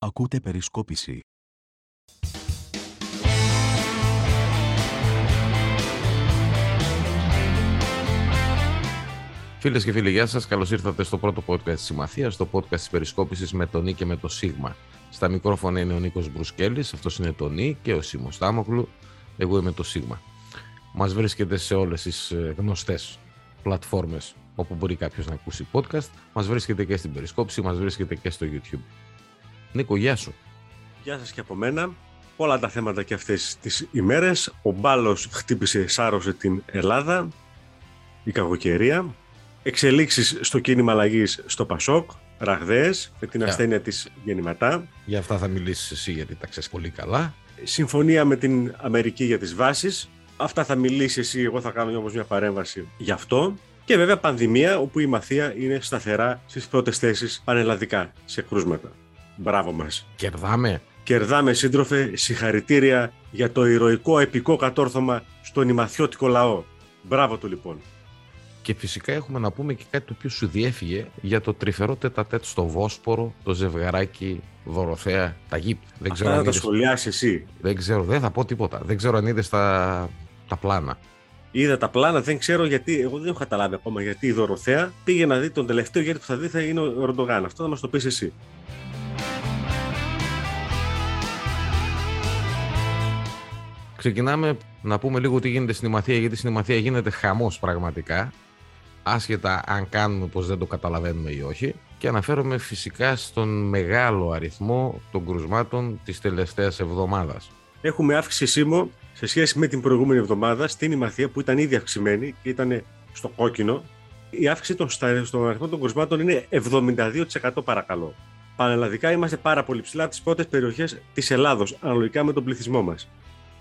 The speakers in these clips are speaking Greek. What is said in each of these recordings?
Ακούτε περισκόπηση. Φίλες και φίλοι, γεια σας. Καλώς ήρθατε στο πρώτο podcast της Συμμαθίας, στο podcast της Περισκόπησης με τον Νί και με το Σίγμα. Στα μικρόφωνα είναι ο Νίκος Μπρουσκέλης, αυτός είναι το Νί και ο Σίμω Τάμοκλου. Εγώ είμαι το Σίγμα. Μας βρίσκεται σε όλες τις γνωστές πλατφόρμες όπου μπορεί κάποιος να ακούσει podcast. Μας βρίσκεται και στην Περισκόπηση, μας βρίσκεται και στο YouTube. Νίκο, γεια σου. Γεια σας και από μένα. Όλα τα θέματα και αυτές τις ημέρες. Ο μπάλος χτύπησε, σάρωσε την Ελλάδα. Η κακοκαιρία. Εξελίξεις στο κίνημα αλλαγής στο Πασόκ. Ραγδαίες με την Yeah. ασθένεια της γεννηματά. Για αυτά θα μιλήσεις εσύ γιατί τα ξέρεις πολύ καλά. Συμφωνία με την Αμερική για τις βάσεις. Αυτά θα μιλήσεις εσύ, εγώ θα κάνω όμως μια παρέμβαση γι' αυτό. Και βέβαια πανδημία, όπου η μαθία είναι σταθερά στις πρώτες θέσεις πανελλαδικά σε κρούσματα. Μπράβο μας. Κερδάμε. Κερδάμε σύντροφε, συγχαρητήρια για το ηρωικό επικό κατόρθωμα στον ημαθιώτικο λαό. Μπράβο του λοιπόν. Και φυσικά έχουμε να πούμε και κάτι το οποίο σου διέφυγε για το τρυφερό τετατέτ στο Βόσπορο, το ζευγαράκι Δωροθέα Ταγίπ. Δεν ξέρω, Αυτά να αν τα είδες, σχολιάσεις εσύ. δεν ξέρω, δεν θα πω τίποτα. Δεν ξέρω αν είδες τα, τα πλάνα. Είδα τα πλάνα, δεν ξέρω γιατί, εγώ δεν έχω καταλάβει ακόμα γιατί η Δωροθέα πήγε να δει τον τελευταίο γιατί που θα δει θα είναι ο Ερντογάν. Αυτό θα μας το πεις εσύ. Ξεκινάμε να πούμε λίγο τι γίνεται στην Ημαθία, γιατί στην Ημαθία γίνεται χαμός πραγματικά, άσχετα αν κάνουμε πως δεν το καταλαβαίνουμε ή όχι. Και αναφέρομαι φυσικά στον μεγάλο αριθμό των κρουσμάτων της τελευταίας εβδομάδας. Έχουμε αύξηση σήμο σε σχέση με την προηγούμενη εβδομάδα στην Ημαθία που ήταν ήδη αυξημένη και ήταν στο κόκκινο. Η αύξηση των, στα- στον αριθμό των κρουσμάτων είναι 72% παρακαλώ. Πανελλαδικά είμαστε πάρα πολύ ψηλά από τις πρώτες περιοχές της Ελλάδος, αναλογικά με τον πληθυσμό μας.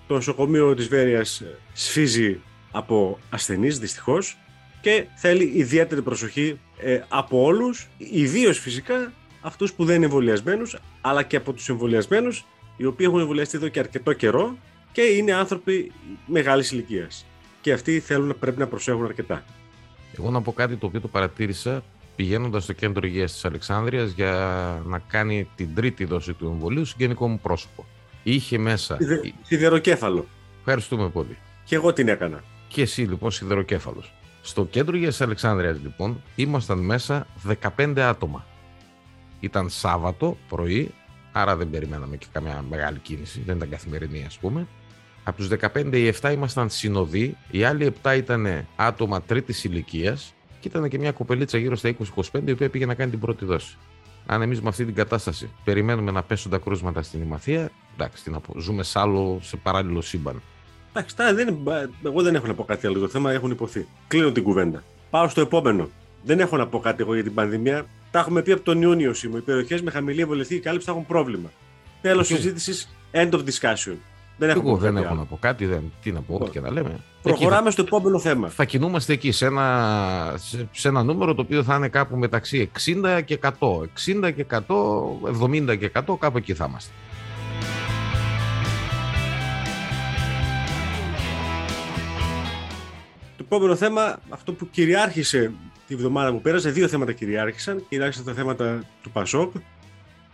Το νοσοκομείο της Βέρειας σφίζει από ασθενείς, δυστυχώς, και θέλει ιδιαίτερη προσοχή ε, από όλους, ιδίως φυσικά αυτούς που δεν είναι εμβολιασμένους, αλλά και από τους εμβολιασμένους, οι οποίοι έχουν εμβολιαστεί εδώ και αρκετό καιρό και είναι άνθρωποι μεγάλης ηλικίας. Και αυτοί θέλουν, πρέπει να προσέχουν αρκετά. Εγώ να πω κάτι το οποίο το παρατήρησα πηγαίνοντας στο κέντρο υγείας της Αλεξάνδρειας για να κάνει την τρίτη δόση του εμβολίου στο γενικό μου πρόσωπο. Είχε μέσα... Σιδε- Σιδεροκέφαλο. Ευχαριστούμε πολύ. Και εγώ την έκανα. Και εσύ λοιπόν σιδεροκέφαλος. Στο κέντρο υγείας της Αλεξάνδρειας λοιπόν ήμασταν μέσα 15 άτομα. Ήταν Σάββατο πρωί, άρα δεν περιμέναμε και καμιά μεγάλη κίνηση, δεν ήταν καθημερινή ας πούμε. Από τους 15 οι 7 ήμασταν συνοδοί, οι άλλοι 7 ήταν άτομα τρίτης ηλικίας και ήταν και μια κοπελίτσα γύρω στα 20-25 η οποία πήγε να κάνει την πρώτη δόση. Αν εμείς με αυτή την κατάσταση περιμένουμε να πέσουν τα κρούσματα στην Ημαθία, εντάξει, τι να πω, ζούμε σε άλλο, σε παράλληλο σύμπαν. Εντάξει, τα δεν, είναι- εγώ δεν έχω να πω κάτι άλλο. Το θέμα έχουν υποθεί. Κλείνω την κουβέντα. Πάω στο επόμενο. Δεν έχω να πω κάτι εγώ για την πανδημία. Τα έχουμε πει από τον Ιούνιο σήμερα. Οι περιοχές με χαμηλή εμβολιαστική κάλυψη θα έχουν πρόβλημα. Τέλος Εγώ- συζήτησης. End of discussion. Δεν έχω Εγώ πει δεν κάτι έχω άλλο. να πω κάτι, δεν, τι να πω, ό,τι και να λέμε. Εκεί Προχωράμε στο επόμενο θέμα. θα, θα κινούμαστε εκεί σε ένα, σε, σε ένα νούμερο το οποίο θα είναι κάπου μεταξύ 60 και 100. 60 και 100, 70 και 100, κάπου εκεί θα είμαστε. Επόμενο θέμα, αυτό που κυριάρχησε τη βδομάδα που πέρασε, δύο θέματα κυριάρχησαν. Κυριάρχησαν τα θέματα του Πασόκ,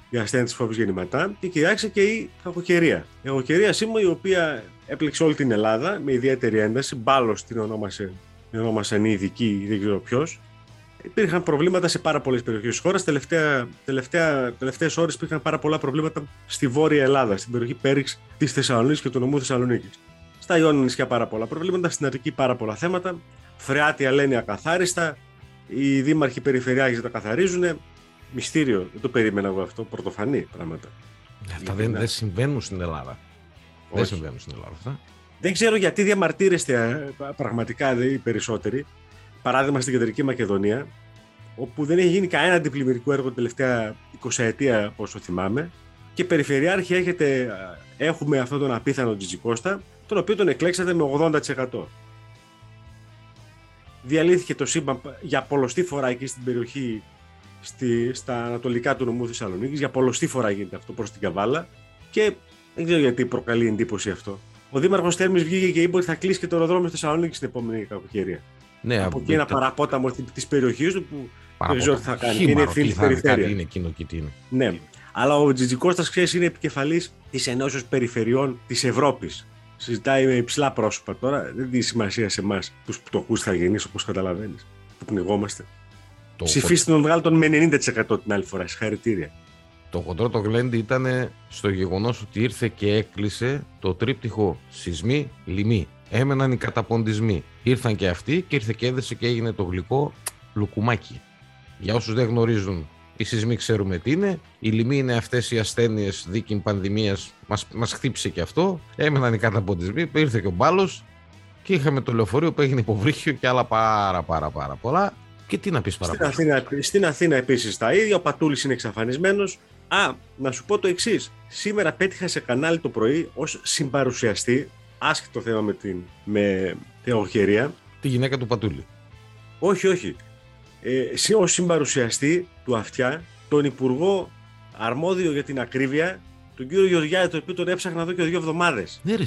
η ασθένεια της φόβης γεννηματά, και κυριάρχησε και η κακοκαιρία. Η κακοκαιρία σήμερα, η οποία έπληξε όλη την Ελλάδα με ιδιαίτερη ένταση. Μπάλος την ονόμασε, την ονόμασαν οι ειδικοί, δεν ξέρω ποιος. Υπήρχαν προβλήματα σε πάρα πολλές περιοχές της χώρας. Τελευταία, τελευταία, τελευταίες ώρες υπήρχαν πάρα πολλά προβλήματα στη Βόρεια Ελλάδα, στην περιοχή Πέριξ της Θεσσαλονίκης και του νομού Θεσσαλονίκης. Στα Ιόνια νησιά πάρα πολλά προβλήματα, στην Αττική πάρα πολλά θέματα. Φρεάτια λένε ακαθάριστα. Οι δήμαρχοι περιφερειάρχες τα καθαρίζουν. Μυστήριο, δεν το περίμενα εγώ αυτό. Πρωτοφανή πράγματα. Αυτά δεν, δεν συμβαίνουν στην Ελλάδα. Δεν Όχι. συμβαίνουν στην Ελλάδα αυτά. Δεν ξέρω γιατί διαμαρτύρεστε ε, πραγματικά δε, οι περισσότεροι. Παράδειγμα στην Κεντρική Μακεδονία, όπου δεν έχει γίνει κανένα αντιπλημμυρικό έργο την τελευταία 20 ετία, όσο θυμάμαι. Και περιφερειάρχη έχετε, ε, έχουμε αυτόν τον απίθανο Τζιτζικώστα, τον οποίο τον εκλέξατε με 80%. Διαλύθηκε το σύμπαν για πολλωστή φορά εκεί στην περιοχή στη, στα ανατολικά του νομού Θεσσαλονίκης. Για πολλωστή φορά γίνεται αυτό προς την Καβάλα. Και δεν ξέρω γιατί προκαλεί εντύπωση αυτό. Ο Δήμαρχος Θέρμη βγήκε και είπε ότι θα κλείσει και το αεροδρόμιο στη Θεσσαλονίκης στην επόμενη κακοκαιρία. Ναι, από εκεί ένα τα- παραπόταμο της περιοχής του που Δεν ξέρω τι θα κάνει. Είναι ευθύνη της περιφέρειας. Είναι εκείνο και τι είναι. Ναι. Αλλά ο Τζιτζικώστας, ξέρεις, είναι επικεφαλής της Ενώσεως Περιφερειών της Ευρώπης. Συζητάει με υψηλά πρόσωπα τώρα. Δεν δίνει σημασία σε εμάς, τους φτωχού γεννείς, όπως καταλαβαίνεις. Που πνιγόμαστε. Το Ψηφίστε τον Γάλλον με 90% την άλλη φορά. Συγχαρητήρια. Το χοντρό το γλέντι ήταν στο γεγονός ότι ήρθε και έκλεισε το τρίπτυχο σεισμοί λοιμή. Έμεναν οι καταποντισμοί. Ήρθαν και αυτοί και ήρθε και έδεσε και έγινε το γλυκό λουκουμάκι. Για όσους δεν γνωρίζουν, οι σεισμοί ξέρουμε τι είναι. Η λοιμή είναι αυτές οι ασθένειες δίκην πανδημίας. Μας μας χτύπησε και αυτό. Έμεναν οι καταποντισμοί. Ήρθε και ο μπάλος και είχαμε το λεωφορείο που έγινε υποβρύχιο και άλλα πάρα πάρα πάρα πολλά. Και τι να πεις παραπάνω. Στην Αθήνα, στην Αθήνα επίσης τα ίδια. Ο Πατούλης είναι εξαφανισμένος. Α, να σου πω το εξής. Σήμερα πέτυχα σε κανάλι το πρωί ως συμπαρουσιαστή, άσχετο θέμα με την με την Τη γυναίκα του Πατούλη. Όχι, όχι. Ε, ως συμπαρουσιαστή του Αυτιά, τον Υπουργό Αρμόδιο για την Ακρίβεια, τον κύριο Γεωργιάδη, το οποίο τον έψαχνα εδώ και δύο εβδομάδες. Ναι, ρε,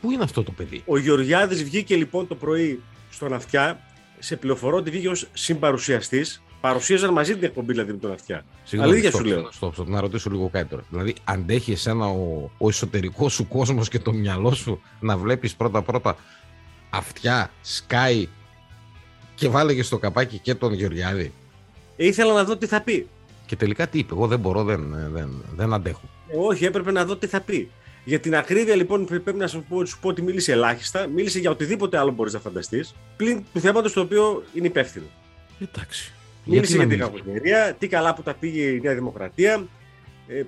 Πού είναι αυτό το παιδί; Ο Γεωργιάδης βγήκε λοιπόν το πρωί στον Αυτιά, σε πληροφορώ ότι βγήκε ως συμπαρουσιαστής παρουσίαζαν μαζί την εκπομπή δηλαδή με τον αυτιά. Αλήθεια σου λέω. Στο, στο, να ρωτήσω λίγο κάτι τώρα. Δηλαδή, αντέχει εσένα ο, ο εσωτερικός σου κόσμος και το μυαλό σου να βλέπεις πρώτα-πρώτα αυτιά, σκάι και βάλε και στο καπάκι και τον Γεωργιάδη. Ήθελα να δω τι θα πει. Και τελικά τι είπε, εγώ δεν μπορώ, δεν, δεν, δεν αντέχω. Ε, όχι, έπρεπε να δω τι θα πει. Για την ακρίβεια λοιπόν πρέπει να σου πω, σου πω ότι μίλησε ελάχιστα, μίλησε για οτιδήποτε άλλο μπορείς να φανταστείς, πλην του θέματος το οποίο είναι υπεύθυνο. Εντάξει. Μίλησε για την κακοκαιρία, τι καλά που τα πήγε η Νέα Δημοκρατία. Ε,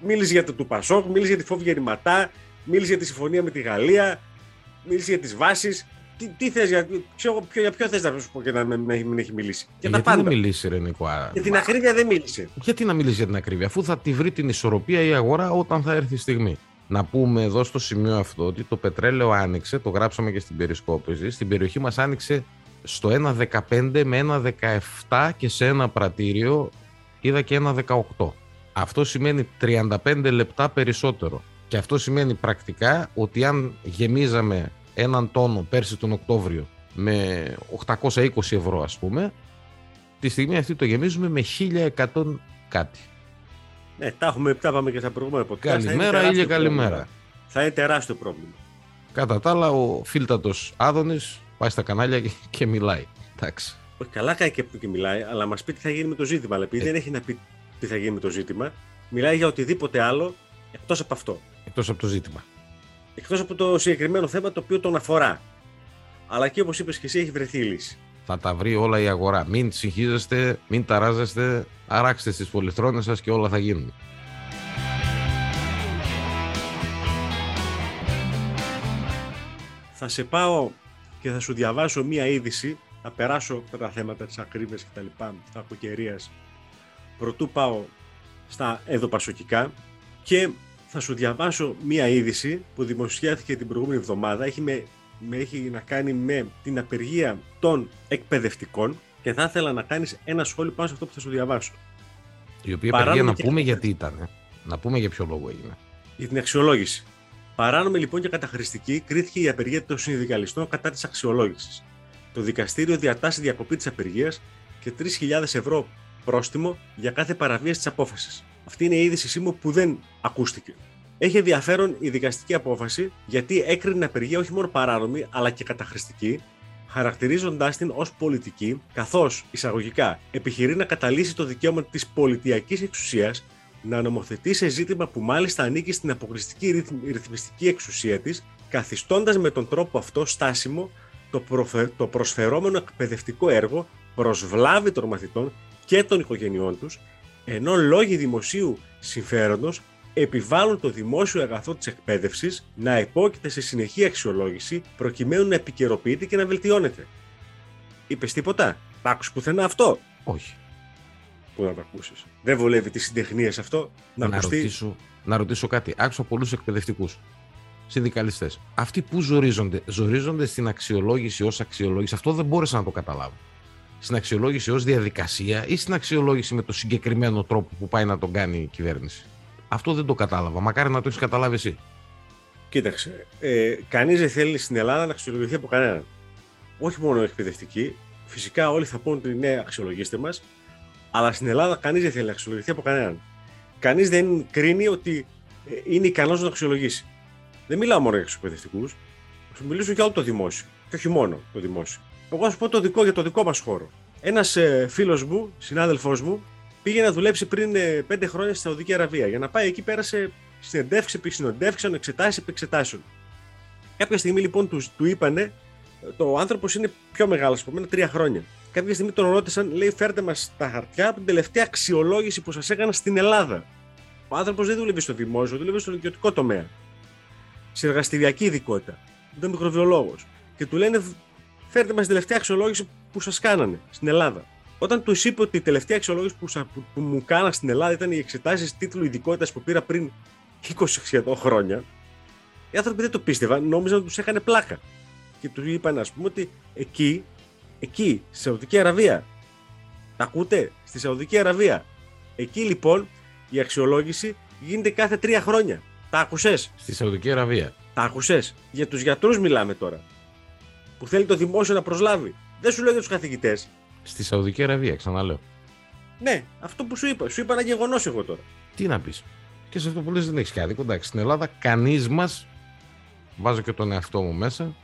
μίλησε για το του Πασόκ, μίλησε για τη φόβη γεννηματά, μίλησε για τη συμφωνία με τη Γαλλία, μίλησε για τις βάσεις. Τι, τι θες, για, ξέρω, ποιο, για ποιο θες να σου πω και να μην έχει μιλήσει. Για Γιατί τα να μιλήσει, ρε Νικό. Για την ακρίβεια δεν μίλησε. Γιατί να μιλήσει για την ακρίβεια, αφού θα τη βρει την ισορροπία η αγορά όταν θα έρθει η στιγμή. Να πούμε εδώ στο σημείο αυτό ότι το πετρέλαιο άνοιξε, το γράψαμε και στην περισκόπηση, στην περιοχή μας άνοιξε στο 1.15 με 1.17 και σε ένα πρατήριο είδα και 1.18. Αυτό σημαίνει 35 λεπτά περισσότερο. Και αυτό σημαίνει πρακτικά ότι αν γεμίζαμε έναν τόνο πέρσι τον Οκτώβριο με 820 ευρώ ας πούμε, τη στιγμή αυτή το γεμίζουμε με 1100 κάτι. Ναι, τα έχουμε, τα πάμε και στα προηγούμενα podcast. Καλημέρα ή καλημέρα. Θα είναι τεράστιο πρόβλημα. Κατά τα άλλα, ο φίλτατος Άδωνης πάει στα κανάλια και μιλάει. Εντάξει. Όχι, καλά κάνει και που και μιλάει, αλλά μας πει τι θα γίνει με το ζήτημα. Αλλά επειδή ε. δεν έχει να πει τι θα γίνει με το ζήτημα, μιλάει για οτιδήποτε άλλο εκτός από αυτό. Εκτός από το ζήτημα. Εκτός από το συγκεκριμένο θέμα το οποίο τον αφορά. Αλλά και όπως είπες και εσύ, έχει βρεθεί η λύση. Θα τα βρει όλα η αγορά. Μην συγχύζεστε, μην ταράζεστε, αράξτε τι πολυθρόνες σας και όλα θα γίνουν. Θα σε πάω και θα σου διαβάσω μία είδηση. Θα περάσω αυτά τα θέματα της ακρίβειας και τα λοιπά, της κακοκαιρίας. Προτού πάω στα εδωπασοκικά και θα σου διαβάσω μία είδηση που δημοσιεύτηκε την προηγούμενη εβδομάδα. Έχει, με, με, έχει να κάνει με την απεργία των εκπαιδευτικών και θα ήθελα να κάνεις ένα σχόλιο πάνω σε αυτό που θα σου διαβάσω. Η οποία απεργία να πούμε γιατί ήταν. Να πούμε για ποιο λόγο έγινε. Για την αξιολόγηση. Παράνομη λοιπόν και καταχρηστική κρίθηκε η απεργία των συνδικαλιστών κατά της αξιολόγησης. Το δικαστήριο διατάσσει διακοπή της απεργίας και 3.000 ευρώ πρόστιμο για κάθε παραβίαση της απόφασης. Αυτή είναι η είδηση μου που δεν ακούστηκε. Έχει ενδιαφέρον η δικαστική απόφαση γιατί έκρινε απεργία όχι μόνο παράνομη αλλά και καταχρηστική, χαρακτηρίζοντάς την ως πολιτική, καθώς εισαγωγικά επιχειρεί να καταλύσει το δικαίωμα της πολιτιακής εξουσίας να νομοθετεί σε ζήτημα που μάλιστα ανήκει στην αποκλειστική ρυθμιστική εξουσία της, καθιστώντας με τον τρόπο αυτό στάσιμο το, προφε... το προσφερόμενο εκπαιδευτικό έργο προς βλάβη των μαθητών και των οικογενειών τους, ενώ λόγοι δημοσίου συμφέροντος επιβάλλουν το δημόσιο αγαθό της εκπαίδευσης να υπόκειται σε συνεχή αξιολόγηση προκειμένου να επικαιροποιείται και να βελτιώνεται. Είπες τίποτα; Τα πουθενά αυτό; Όχι που να το ακούσεις; Δεν βολεύει τις συντεχνίες αυτό; Να, να, ρωτήσω, να ρωτήσω κάτι. Άκουσα πολλούς εκπαιδευτικούς συνδικαλιστές. Αυτοί που ζορίζονται, ζορίζονται στην αξιολόγηση ως αξιολόγηση. Αυτό δεν μπόρεσα να το καταλάβω. Στην αξιολόγηση ως διαδικασία ή στην αξιολόγηση με το συγκεκριμένο τρόπο που πάει να τον κάνει η κυβέρνηση. Αυτό δεν το κατάλαβα. Μακάρι να το έχεις καταλάβει εσύ. Κοίταξε. Ε, Κανείς δεν θέλει στην Ελλάδα να αξιολογηθεί από κανέναν. Όχι μόνο εκπαιδευτικοί, φυσικά όλοι θα πούν ότι ναι, αξιολογήστε μας, αλλά στην Ελλάδα κανείς δεν θέλει να αξιολογηθεί από κανέναν. Κανείς δεν κρίνει ότι ε, είναι ικανός να αξιολογήσει. Δεν μιλάω μόνο για τους εκπαιδευτικούς, θα μιλήσω για όλο το δημόσιο. Και όχι μόνο το δημόσιο. Εγώ θα σου πω το δικό για το δικό μας χώρο. Ένας ε, φίλος μου, συνάδελφός μου, πήγε να δουλέψει πριν ε, πέντε χρόνια στη Σαουδική Αραβία. Για να πάει εκεί πέρασε συνεντεύξει επί συνεντεύξεων, εξετάσει επί εξετάσεων. Κάποια στιγμή λοιπόν τους, του είπανε, το άνθρωπος είναι πιο μεγάλος από μένα, τρία χρόνια. Κάποια στιγμή τον ρώτησαν, λέει: Φέρτε μας τα χαρτιά από την τελευταία αξιολόγηση που σας έκανα στην Ελλάδα. Ο άνθρωπος δεν δούλευε στο δημόσιο, δούλευε στο ιδιωτικό τομέα. Σε εργαστηριακή ειδικότητα. Ήταν μικροβιολόγος. Και του λένε: Φέρτε μας την τελευταία αξιολόγηση που σας κάνανε στην Ελλάδα. Όταν τους είπε ότι η τελευταία αξιολόγηση που, που, που μου κάνα στην Ελλάδα ήταν οι εξετάσεις τίτλου ειδικότητας που πήρα πριν 20 σχεδόν χρόνια, οι άνθρωποι δεν το πίστευαν, νόμιζαν ότι τους έκανε πλάκα. Και τους είπαν, ας πούμε, ότι εκεί, εκεί, στη Σαουδική Αραβία, τα ακούτε, στη Σαουδική Αραβία. Εκεί λοιπόν η αξιολόγηση γίνεται κάθε τρία χρόνια. Τα άκουσες; Στη Σαουδική Αραβία. Τα άκουσες; Για τους γιατρούς μιλάμε τώρα. Που θέλει το δημόσιο να προσλάβει. Δεν σου λέω για τους καθηγητές. Στη Σαουδική Αραβία, ξαναλέω. Ναι, αυτό που σου είπα. Σου είπα ένα γεγονός εγώ τώρα. Τι να πεις. Και σε αυτό που λες δεν έχεις και άδικο. Εντάξει, στην Ελλάδα κανείς μας, βάζω και τον εαυτό μου μέσα,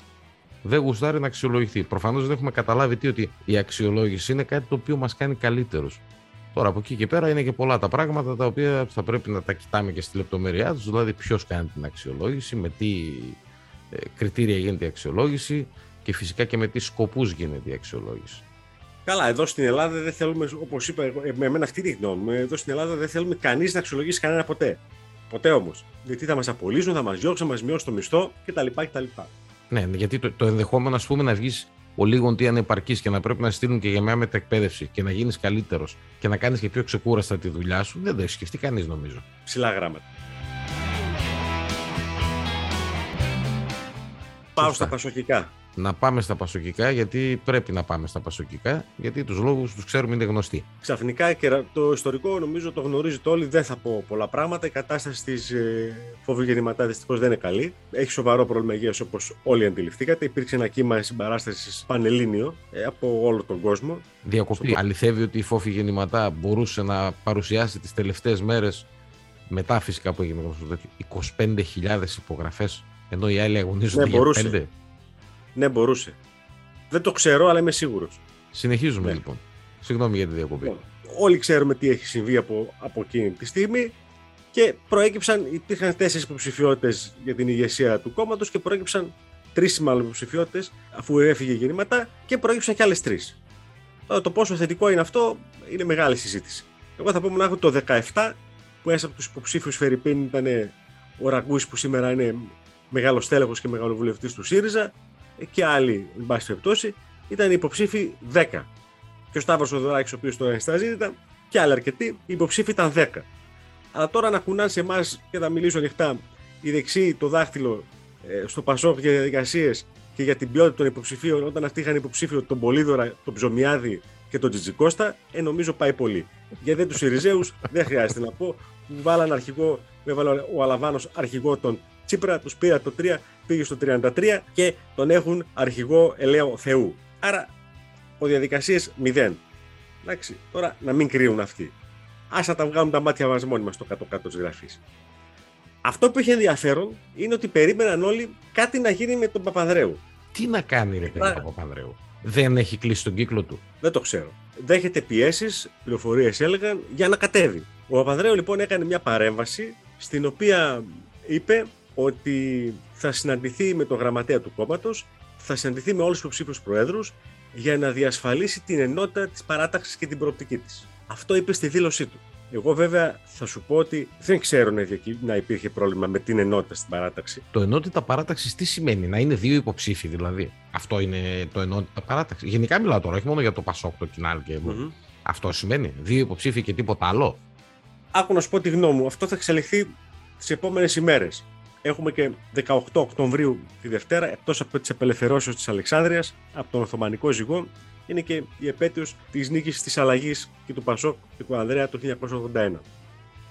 δεν γουστάρει να αξιολογηθεί. Προφανώς δεν έχουμε καταλάβει τι ότι η αξιολόγηση είναι κάτι το οποίο μας κάνει καλύτερους. Τώρα από εκεί και πέρα είναι και πολλά τα πράγματα τα οποία θα πρέπει να τα κοιτάμε και στη λεπτομέρειά τους, δηλαδή ποιος κάνει την αξιολόγηση, με τι ε, κριτήρια γίνεται η αξιολόγηση και φυσικά και με τι σκοπούς γίνεται η αξιολόγηση. Καλά, εδώ στην Ελλάδα δεν θέλουμε, όπως είπα, εγώ, με εμένα αυτή τη γνώμη μου, εδώ στην Ελλάδα δεν θέλουμε κανείς να αξιολογήσει κανένα ποτέ. Ποτέ όμως. Γιατί θα μας απολύσουν, θα μας διώξουν, θα μας μειώσουν το μισθό κτλ. κτλ. Ναι, γιατί το, το ενδεχόμενο ας πούμε, να βγεις ο λίγον τι ανεπαρκή και να πρέπει να στείλουν και για μια μετεκπαίδευση και να γίνεις καλύτερος και να κάνεις και πιο ξεκούραστα τη δουλειά σου, δεν το έχει σκεφτεί κανείς νομίζω. Ψηλά γράμματα. Πάω στα πασοκικά να πάμε στα πασοκικά, γιατί πρέπει να πάμε στα πασοκικά, γιατί τους λόγους τους ξέρουμε είναι γνωστοί. Ξαφνικά και το ιστορικό νομίζω το γνωρίζετε όλοι, δεν θα πω πολλά πράγματα. Η κατάσταση της ε, φόβου γεννηματά δυστυχώς δεν είναι καλή. Έχει σοβαρό πρόβλημα υγείας όπως όλοι αντιληφθήκατε. Υπήρξε ένα κύμα συμπαράστασης πανελλήνιο ε, από όλο τον κόσμο. Διακοπή. Στο... Αληθεύει ότι η φόβη γεννηματά μπορούσε να παρουσιάσει τις τελευταίες μέρες μετά φυσικά που έγινε 25.000 υπογραφές ενώ οι άλλοι αγωνίζονται ναι, για 5. Ναι, μπορούσε. Δεν το ξέρω, αλλά είμαι σίγουρος. Συνεχίζουμε ναι. λοιπόν. Συγγνώμη για τη διακοπή. Λοιπόν, όλοι ξέρουμε τι έχει συμβεί από, από εκείνη τη στιγμή και προέκυψαν, υπήρχαν τέσσερις υποψηφιότητες για την ηγεσία του κόμματος και προέκυψαν τρεις μάλλον υποψηφιότητες αφού έφυγε γεννήματα και προέκυψαν και άλλες τρεις. Τώρα το πόσο θετικό είναι αυτό είναι μεγάλη συζήτηση. Εγώ θα πω μονάχα το 17 που ένας από τους υποψήφιους Φερρυπίν ήταν ο Ραγκούης που σήμερα είναι μεγάλος τέλεχος και μεγάλο βουλευτή του ΣΥΡΙΖΑ και άλλοι, εν πάση περιπτώσει, ήταν υποψήφοι 10. Και ο Σταύρος Οδωράκης, ο οποίος τώρα είναι στα ζήτητα, και άλλοι αρκετοί, οι υποψήφοι ήταν 10. Αλλά τώρα να κουνάνε σε εμάς και θα μιλήσω ανοιχτά η δεξί το δάχτυλο ε, στο Πασόκ για διαδικασίες και για την ποιότητα των υποψηφίων, όταν αυτοί είχαν υποψήφιο τον Πολύδωρα, τον Ψωμιάδη και τον Τζιτζικώστα, ε, νομίζω πάει πολύ. Γιατί τους Ιριζέους δεν χρειάζεται να πω, που βάλαν αρχηγό, έβαλε ο Αλαβάνος αρχηγό τον Τσίπρα, τους πήρα το 3, πήγε στο 33 και τον έχουν αρχηγό ελαίο Θεού. Άρα, ο διαδικασίες 0. Εντάξει, τώρα να μην κρύουν αυτοί. Άσα τα βγάλουν τα μάτια μας μόνοι μας στο κάτω-κάτω της γραφής. Αυτό που έχει ενδιαφέρον είναι ότι περίμεναν όλοι κάτι να γίνει με τον Παπανδρέου. Τι να κάνει, ρε παιδί, ο Παπανδρέου; Δεν έχει κλείσει τον κύκλο του. Δεν το ξέρω. Δέχεται πιέσεις, πληροφορίες έλεγαν, για να κατέβει. Ο Παπανδρέου λοιπόν έκανε μια παρέμβαση στην οποία είπε ότι θα συναντηθεί με τον γραμματέα του κόμματος, θα συναντηθεί με όλους τους υποψήφιους προέδρους για να διασφαλίσει την ενότητα της παράταξης και την προοπτική της. Αυτό είπε στη δήλωσή του. Εγώ βέβαια θα σου πω ότι δεν ξέρω να υπήρχε πρόβλημα με την ενότητα στην παράταξη. Το ενότητα παράταξης τι σημαίνει, να είναι δύο υποψήφοι δηλαδή. Αυτό είναι το ενότητα παράταξη. Γενικά μιλάω τώρα, όχι μόνο για το Πασόκ, το Κινάλ και mm-hmm. Αυτό σημαίνει. Δύο υποψήφοι και τίποτα άλλο. Άκου να σου πω τη γνώμη μου. Αυτό θα εξελιχθεί τις επόμενες ημέρες. Έχουμε και 18 Οκτωβρίου τη Δευτέρα, εκτός από τις απελευθερώσεις της Αλεξάνδρειας από τον Οθωμανικό ζυγό, είναι και η επέτειος της νίκης της αλλαγής και του Πασόκ και του Ανδρέα το 1981.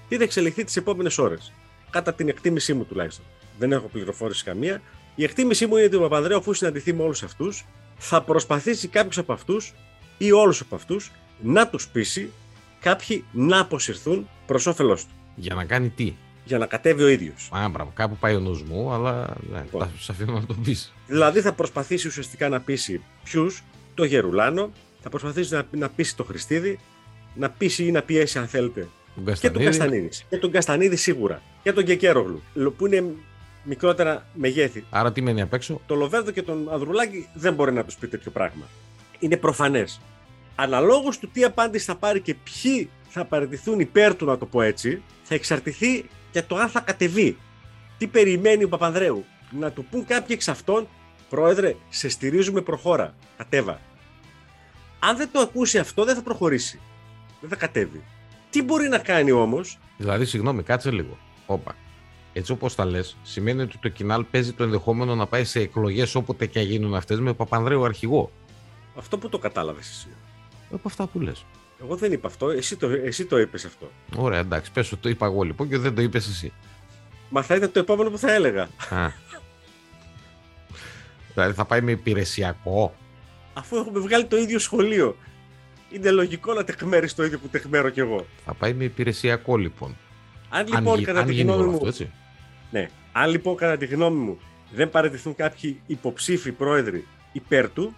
Τι θα εξελιχθεί τις επόμενες ώρες, κατά την εκτίμησή μου τουλάχιστον. Δεν έχω πληροφόρηση καμία. Η εκτίμησή μου είναι ότι ο Παπανδρέου, αφού συναντηθεί με όλους αυτούς, θα προσπαθήσει κάποιου από αυτούς ή όλους από αυτούς να τους πείσει κάποιοι να αποσυρθούν προς όφελός του. Για να κάνει τι; Για να κατέβει ο ίδιος. Α, μπράβο, κάπου πάει ο νους μου, αλλά ναι, Λοιπόν. θα σε αφήνω να το πεις. Δηλαδή θα προσπαθήσει ουσιαστικά να πείσει ποιους, το Γερουλάνο, θα προσπαθήσει να, να πείσει το Χριστίδη, να πείσει ή να πιέσει αν θέλετε Τον και τον Καστανίδη. Και τον Καστανίδη σίγουρα. Και τον Κεκέρογλου, που είναι μικρότερα μεγέθη. Άρα τι μένει απ' έξω; Το Λοβέρδο και τον Ανδρουλάκη δεν μπορεί να τους πει τέτοιο πράγμα. Είναι προφανές. Αναλόγως του τι απάντηση θα πάρει και ποιοι θα παραιτηθούν υπέρ του, να το πω έτσι, θα εξαρτηθεί και το αν θα κατεβεί. Τι περιμένει ο Παπανδρέου; Να του πούν κάποιοι εξ αυτών, Πρόεδρε, σε στηρίζουμε, προχώρα. Κατέβα. Αν δεν το ακούσει αυτό, δεν θα προχωρήσει. Δεν θα κατέβει. Τι μπορεί να κάνει όμως, Δηλαδή, συγγνώμη, κάτσε λίγο. Όπα. Έτσι όπως τα λες, σημαίνει ότι το κοινάλ παίζει το ενδεχόμενο να πάει σε εκλογές όποτε και γίνουν αυτές με Παπανδρέου αρχηγό. αυτό που το κατάλαβες εσύ. Από αυτά που λες. Εγώ δεν είπα αυτό, εσύ το, εσύ το είπες αυτό. Ωραία, εντάξει, πες το είπα εγώ λοιπόν και δεν το είπες εσύ. Μα θα ήταν το επόμενο που θα έλεγα. Α. δηλαδή θα πάει με υπηρεσιακό. Αφού έχουμε βγάλει το ίδιο σχολείο. Είναι λογικό να τεχμέρει το ίδιο που τεχμέρω κι εγώ. Θα πάει με υπηρεσιακό λοιπόν. Αν λοιπόν, γι- κατά αν τη γίνει γνώμη όλο μου, αυτό, έτσι. ναι, αν λοιπόν κατά τη γνώμη μου δεν παραιτηθούν κάποιοι υποψήφοι πρόεδροι υπέρ του,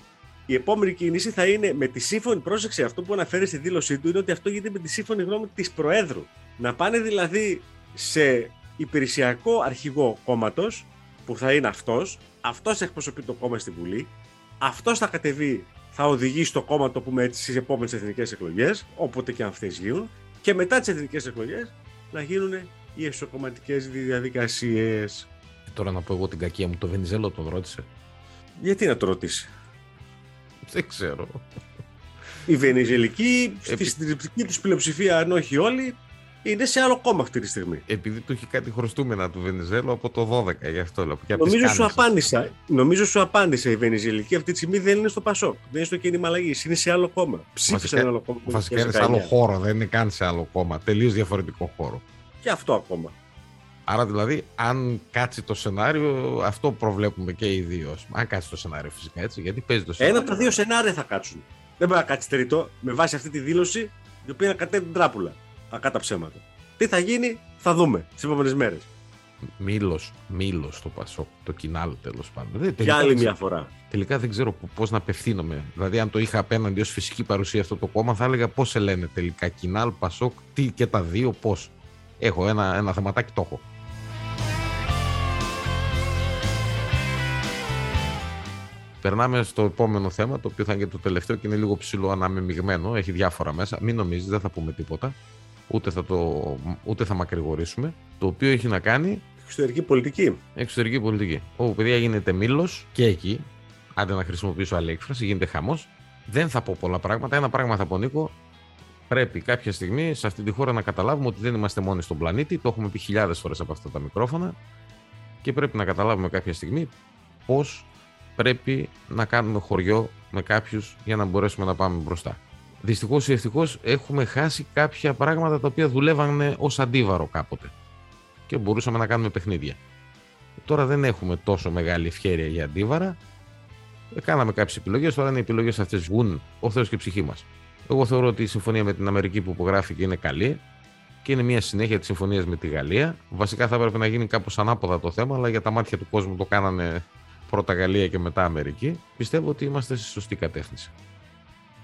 η επόμενη κίνηση θα είναι με τη σύμφωνη πρόσεξε. Αυτό που αναφέρει στη δήλωσή του είναι ότι αυτό γίνεται με τη σύμφωνη γνώμη της Προέδρου. Να πάνε δηλαδή σε υπηρεσιακό αρχηγό κόμματος, που θα είναι αυτός, αυτός εκπροσωπεί το κόμμα στη Βουλή, αυτός θα κατεβεί, θα οδηγήσει το κόμμα, το πούμε έτσι, στις επόμενες εθνικές εκλογές, όποτε και αν αυτές γίνουν, και μετά τις εθνικές εκλογές να γίνουν οι εσωκομματικές διαδικασίες. Και τώρα να πω εγώ την κακία μου, το Βενιζέλο τον ρώτησε. Γιατί να το ρωτήσει; Δεν ξέρω. Η Βενιζελική, στη Επί- συντριπτική τους πλειοψηφία, αν όχι όλοι, είναι σε άλλο κόμμα αυτή τη στιγμή. Επειδή του έχει κάτι χρωστούμενα του Βενιζέλο από το 12, γι' αυτό λέω. και από τις Νομίζω σου, κάνες. απάντησα, νομίζω σου απάντησε η Βενιζελική αυτή τη στιγμή δεν είναι στο Πασόκ. Δεν είναι στο κίνημα αλλαγής. Είναι σε άλλο κόμμα. Ψήφισε Βασικά- ένα άλλο κόμμα. το Βασικά είναι σε 2019. άλλο χώρο, δεν είναι καν σε άλλο κόμμα. Τελείως διαφορετικό χώρο. Και αυτό ακόμα. Άρα δηλαδή, αν κάτσει το σενάριο, αυτό προβλέπουμε και οι δύο. ας πούμε. Αν κάτσει το σενάριο φυσικά έτσι, γιατί παίζει το σενάριο. Ένα από τα δύο σενάρια θα κάτσουν. Δεν μπορεί να κάτσει τρίτο με βάση αυτή τη δήλωση η οποία να κατέβει την τράπουλα. Ακά τα ψέματα. Τι θα γίνει, θα δούμε τι επόμενες μέρες. Μήλος, μήλος το Πασόκ, το κοινάλ τέλος πάντων. Δεν, Για τελικά, άλλη δεν μια ξέρω- φορά. τελικά δεν ξέρω πώς να απευθύνομαι. Δηλαδή, αν το είχα απέναντι ως φυσική παρουσία αυτό το κόμμα, θα έλεγα πώς σε λένε τελικά. Κοινάλ, Πασόκ, τι και τα δύο, πώς. Έχω ένα, ένα θεματάκι, το έχω. Περνάμε στο επόμενο θέμα, το οποίο θα είναι και το τελευταίο και είναι λίγο ψηλό αναμειγμένο. Έχει διάφορα μέσα. Μην νομίζεις, δεν θα πούμε τίποτα. Ούτε θα, το, ούτε θα μακρηγορήσουμε. Το οποίο έχει να κάνει Εξωτερική πολιτική. εξωτερική πολιτική. Όπου παιδιά γίνεται μήλος και εκεί. Άντε να χρησιμοποιήσω άλλη έκφραση, γίνεται χαμός. Δεν θα πω πολλά πράγματα. Ένα πράγμα θα πω, Νίκο. Πρέπει κάποια στιγμή σε αυτή τη χώρα να καταλάβουμε ότι δεν είμαστε μόνοι στον πλανήτη. Το έχουμε πει χιλιάδες φορές από αυτά τα μικρόφωνα. Και πρέπει να καταλάβουμε κάποια στιγμή πώς πρέπει να κάνουμε χωριό με κάποιους για να μπορέσουμε να πάμε μπροστά. Δυστυχώς ή ευτυχώς έχουμε χάσει κάποια πράγματα τα οποία δουλεύανε ως αντίβαρο κάποτε. Και μπορούσαμε να κάνουμε παιχνίδια. Τώρα δεν έχουμε τόσο μεγάλη ευχαίρεια για αντίβαρα. Ε, Κάναμε κάποιες επιλογές. Τώρα είναι οι επιλογές αυτές βγουν ο Θεός και η ψυχή μας. Εγώ θεωρώ ότι η συμφωνία με την Αμερική που υπογράφηκε είναι καλή και είναι μια συνέχεια της συμφωνίας με τη Γαλλία. Βασικά θα έπρεπε να γίνει κάπως ανάποδα το θέμα, αλλά για τα μάτια του κόσμου το κάνανε πρώτα Γαλλία και μετά Αμερική. Πιστεύω ότι είμαστε στη σωστή κατεύθυνση.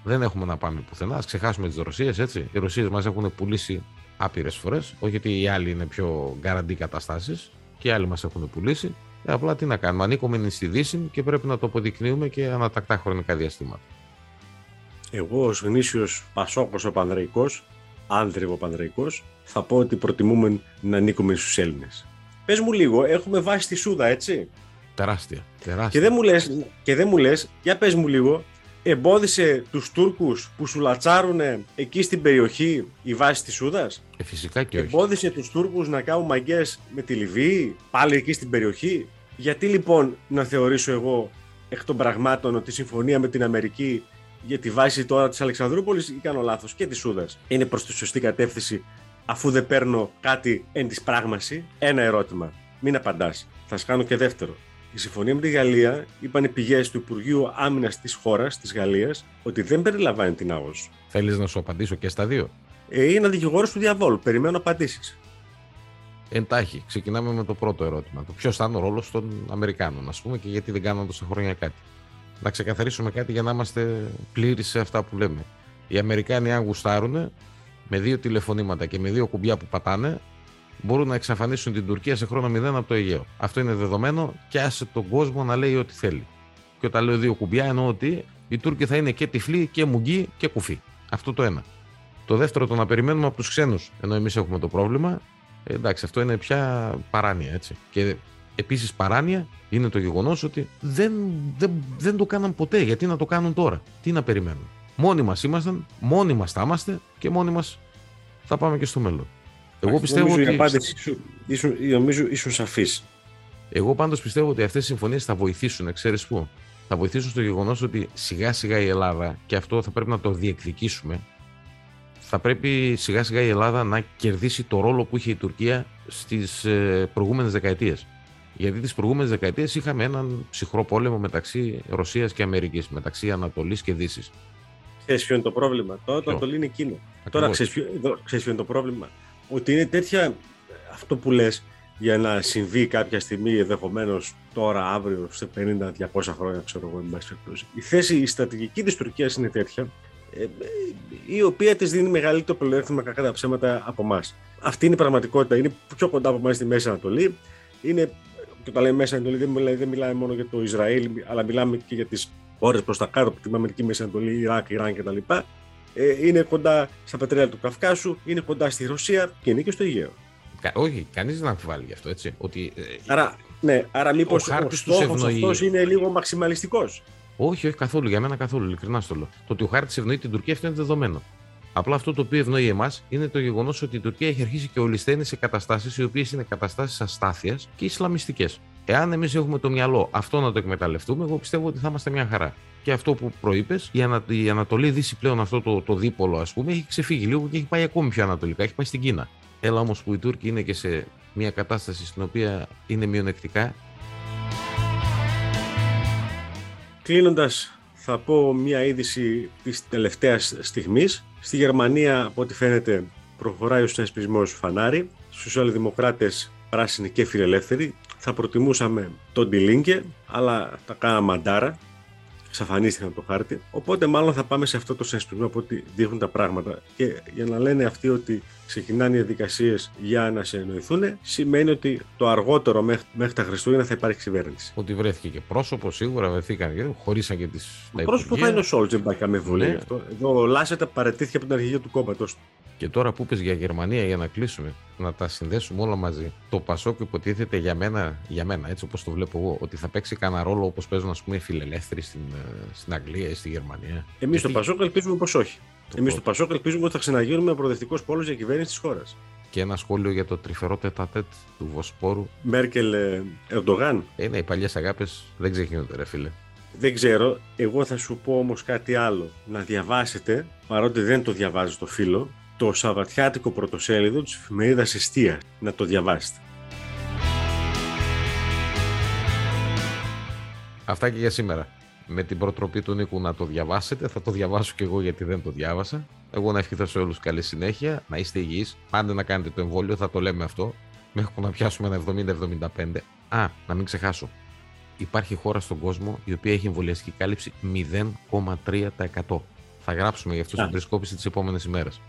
Δεν έχουμε να πάμε πουθενά. Α ξεχάσουμε τις Ρωσίες, έτσι. Οι Ρωσίες μας έχουν πουλήσει άπειρες φορές. Όχι ότι οι άλλοι είναι πιο γκαραντί καταστάσεις και οι άλλοι μας έχουν πουλήσει. Ε, απλά τι να κάνουμε. Ανήκουμε στη Δύση και πρέπει να το αποδεικνύουμε και ανατακτά χρονικά διαστήματα. Εγώ ως γνήσιος Πασόκος ο Πανδρεϊκός, άνδρευο Πανδρεϊκός, θα πω ότι προτιμούμε να ανήκουμε στους Έλληνες. Πες μου λίγο, έχουμε βάσει τη Σούδα, έτσι; Τεράστια. τεράστια. Και δεν μου λες, και δεν μου λες για πες μου λίγο, εμπόδισε τους Τούρκους που σου λατσάρουνε εκεί στην περιοχή η βάση της Σούδας; Ε, φυσικά και όχι. Εμπόδισε τους Τούρκους να κάνουν μαγκές με τη Λιβύη, πάλι εκεί στην περιοχή; Γιατί λοιπόν να θεωρήσω εγώ εκ των πραγμάτων ότι η συμφωνία με την Αμερική για τη βάση τώρα της Αλεξανδρούπολης ή κάνω λάθος και της Σούδας είναι προς τη σωστή κατεύθυνση αφού δεν παίρνω κάτι εν της πράγμαση; Ένα ερώτημα. Μην απαντάς. Θα σας κάνω και δεύτερο. Η συμφωνία με τη Γαλλία είπαν οι πηγές του Υπουργείου Άμυνας της χώρας, της Γαλλίας, ότι δεν περιλαμβάνει την ΑΟΣ. Θέλεις να σου απαντήσω και στα δύο; Ε, είναι δικηγόρος του διαβόλου. Περιμένω απαντήσεις. Εντάχει, ξεκινάμε με το πρώτο ερώτημα. Το ποιος θα είναι ο ρόλος των Αμερικάνων, ας πούμε, και γιατί δεν κάνουν τόσα χρόνια κάτι. Να ξεκαθαρίσουμε κάτι για να είμαστε πλήρεις σε αυτά που λέμε. Οι Αμερικάνοι, αν γουστάρουν, με δύο τηλεφωνήματα και με δύο κουμπιά που πατάνε, μπορούν να εξαφανίσουν την Τουρκία σε χρόνο μηδέν από το Αιγαίο. Αυτό είναι δεδομένο και άσε τον κόσμο να λέει ό,τι θέλει. Και όταν λέω δύο κουμπιά, εννοώ ότι οι Τούρκοι θα είναι και τυφλοί και μουγγί και κουφοί. Αυτό το ένα. Το δεύτερο, το να περιμένουμε από τους ξένους, ενώ εμείς έχουμε το πρόβλημα, ε, εντάξει, αυτό είναι πια παράνοια, έτσι. Και επίσης παράνοια είναι το γεγονός ότι δεν, δεν, δεν το κάναν ποτέ. Γιατί να το κάνουν τώρα, τι να περιμένουν. Μόνοι μας ήμασταν, μόνοι μας θα είμαστε και μόνοι μας θα πάμε και στο μέλλον. Εγώ πιστεύω ότι. Η απάντηση ήσουν, νομίζω ήσουν σαφής. Εγώ πάντως πιστεύω ότι αυτές οι συμφωνίες θα βοηθήσουν, ξέρεις πού; Θα βοηθήσουν στο γεγονός ότι σιγά σιγά η Ελλάδα, και αυτό θα πρέπει να το διεκδικήσουμε, θα πρέπει σιγά σιγά η Ελλάδα να κερδίσει το ρόλο που είχε η Τουρκία στις ε, προηγούμενες δεκαετίες. Γιατί τις προηγούμενες δεκαετίες είχαμε έναν ψυχρό πόλεμο μεταξύ Ρωσίας και Αμερικής, μεταξύ Ανατολής και Δύσης. Ξέρεις ποιο είναι το πρόβλημα; Τώρα το Ανατολή είναι εκείνο. Τώρα ξέρεις ποιο, ποιο είναι το πρόβλημα; Ότι είναι τέτοια αυτό που λες για να συμβεί κάποια στιγμή ενδεχομένως τώρα, αύριο, σε 50-200 χρόνια, ξέρω εγώ, Η θέση, η στρατηγική της Τουρκίας είναι τέτοια ε, η οποία της δίνει μεγαλύτερο πλεονέκτημα κακά τα ψέματα από εμάς. Αυτή είναι η πραγματικότητα. Είναι πιο κοντά από εμάς στη Μέση Ανατολή. Είναι, και όταν λέμε Μέση Ανατολή, δεν μιλάμε, δεν μιλάμε μόνο για το Ισραήλ, αλλά μιλάμε και για τις χώρες προς τα κάτω, την Αμερική Μέση Ανατολή, Ιράκ, Ιράν κτλ. Ε, είναι κοντά στα πετρέλαια του Καυκάσου, είναι κοντά στη Ρωσία και είναι και στο Αιγαίο. όχι, κανείς δεν αμφιβάλλει γι' αυτό, έτσι. Ότι, ε, άρα, ναι, άρα μήπως ο, ο στόχος αυτός είναι λίγο μαξιμαλιστικός. Όχι, όχι καθόλου. Για μένα καθόλου. Ειλικρινά στο λέω. Το ότι ο χάρτη ευνοεί την Τουρκία αυτό είναι δεδομένο. Απλά αυτό το οποίο ευνοεί εμάς είναι το γεγονός ότι η Τουρκία έχει αρχίσει και ολισθαίνει σε καταστάσεις οι οποίες είναι καταστάσεις αστάθειας και ισλαμιστικές. Εάν εμείς έχουμε το μυαλό αυτό να το εκμεταλλευτούμε, εγώ πιστεύω ότι θα είμαστε μια χαρά. Και αυτό που προείπες, η, Ανα... η Ανατολή Δύση πλέον αυτό το, το δίπολο, ας πούμε, έχει ξεφύγει λίγο και έχει πάει ακόμη πιο ανατολικά, έχει πάει στην Κίνα. Έλα όμως που οι Τούρκοι είναι και σε μια κατάσταση στην οποία είναι μειονεκτικά Κλείνοντας, θα πω μια είδηση της τελευταίας στιγμής. Στη Γερμανία, από ό,τι φαίνεται, προχωράει ο συνασπισμός Φανάρι. Στους σοσιαλδημοκράτες, πράσινοι και φιλελεύθεροι. Θα προτιμούσαμε τον Τιλίνκε, αλλά τα κάναμε μαντάρα εξαφανίστηκαν από το χάρτη. Οπότε, μάλλον θα πάμε σε αυτό το συνασπισμό από ό,τι δείχνουν τα πράγματα. Και για να λένε αυτοί ότι ξεκινάνε οι διαδικασίες για να σε εννοηθούν, σημαίνει ότι το αργότερο μέχρι, μέχρι τα Χριστούγεννα θα υπάρχει κυβέρνηση. Ότι βρέθηκε και πρόσωπος, σίγουρα βρεθήκαν και χωρίσαν και τι. Πρόσωπο θα είναι ο Σόλτ, δεν πάει καμία βουλή ναι. αυτό. Εδώ ο Λάσετα παρετήθηκε από την αρχηγία του κόμματος. Και τώρα που πες για Γερμανία, για να κλείσουμε, να τα συνδέσουμε όλα μαζί. Το Πασόκ υποτίθεται για μένα, για μένα έτσι όπως το βλέπω εγώ, ότι θα παίξει κανένα ρόλο όπως παίζουν ας πούμε, οι φιλελεύθεροι στην, ε, στην Αγγλία ή στη Γερμανία. Εμείς το Πασόκ ελπίζουμε πως όχι. Εμείς το Πασόκ ελπίζουμε ότι θα ξαναγίνουμε προοδευτικός πόλος για κυβέρνηση της χώρας. Και ένα σχόλιο για το τρυφερό τετατέτ του Βοσπόρου. Μέρκελ Ερντογάν. Ε, ναι, οι παλιές αγάπες δεν ξεκινούνται, ρε φίλε. Δεν ξέρω. Εγώ θα σου πω όμως κάτι άλλο. Να διαβάσετε, παρότι δεν το διαβάζει το φίλο, το Σαββατιάτικο πρωτοσέλιδο της εφημερίδας Εστία. Να το διαβάσετε. Αυτά και για σήμερα. Με την προτροπή του Νίκου να το διαβάσετε, θα το διαβάσω και εγώ γιατί δεν το διάβασα. Εγώ να ευχηθώ σε όλους καλή συνέχεια, να είστε υγιείς. Πάντε να κάνετε το εμβόλιο, θα το λέμε αυτό. Μέχρι που να πιάσουμε ένα 70-75. Α, να μην ξεχάσω. Υπάρχει χώρα στον κόσμο η οποία έχει εμβολιαστική κάλυψη 0,3%. Θα γράψουμε γι' αυτό στην περισκόπηση τις επόμενες ημέρες.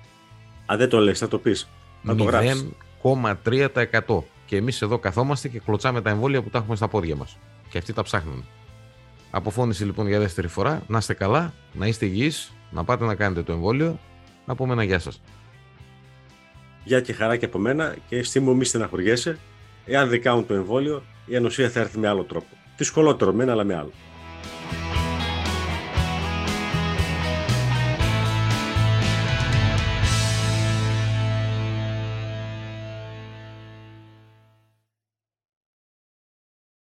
Αν δεν το λες, θα το πεις. Θα το 0,3%. Και εμείς εδώ καθόμαστε και κλωτσάμε τα εμβόλια που τα έχουμε στα πόδια μας. Και αυτοί τα ψάχνουν. Αποφώνηση λοιπόν για δεύτερη φορά. Να είστε καλά, να είστε υγιείς, να πάτε να κάνετε το εμβόλιο. Να πούμε ένα γεια σας. Γεια και χαρά και από μένα και αισθήμου μη στεναχωριέσαι. Εάν δεν κάνουν το εμβόλιο, η ανοσία θα έρθει με άλλο τρόπο. Δυσκολότερο μένα, αλλά με άλλο.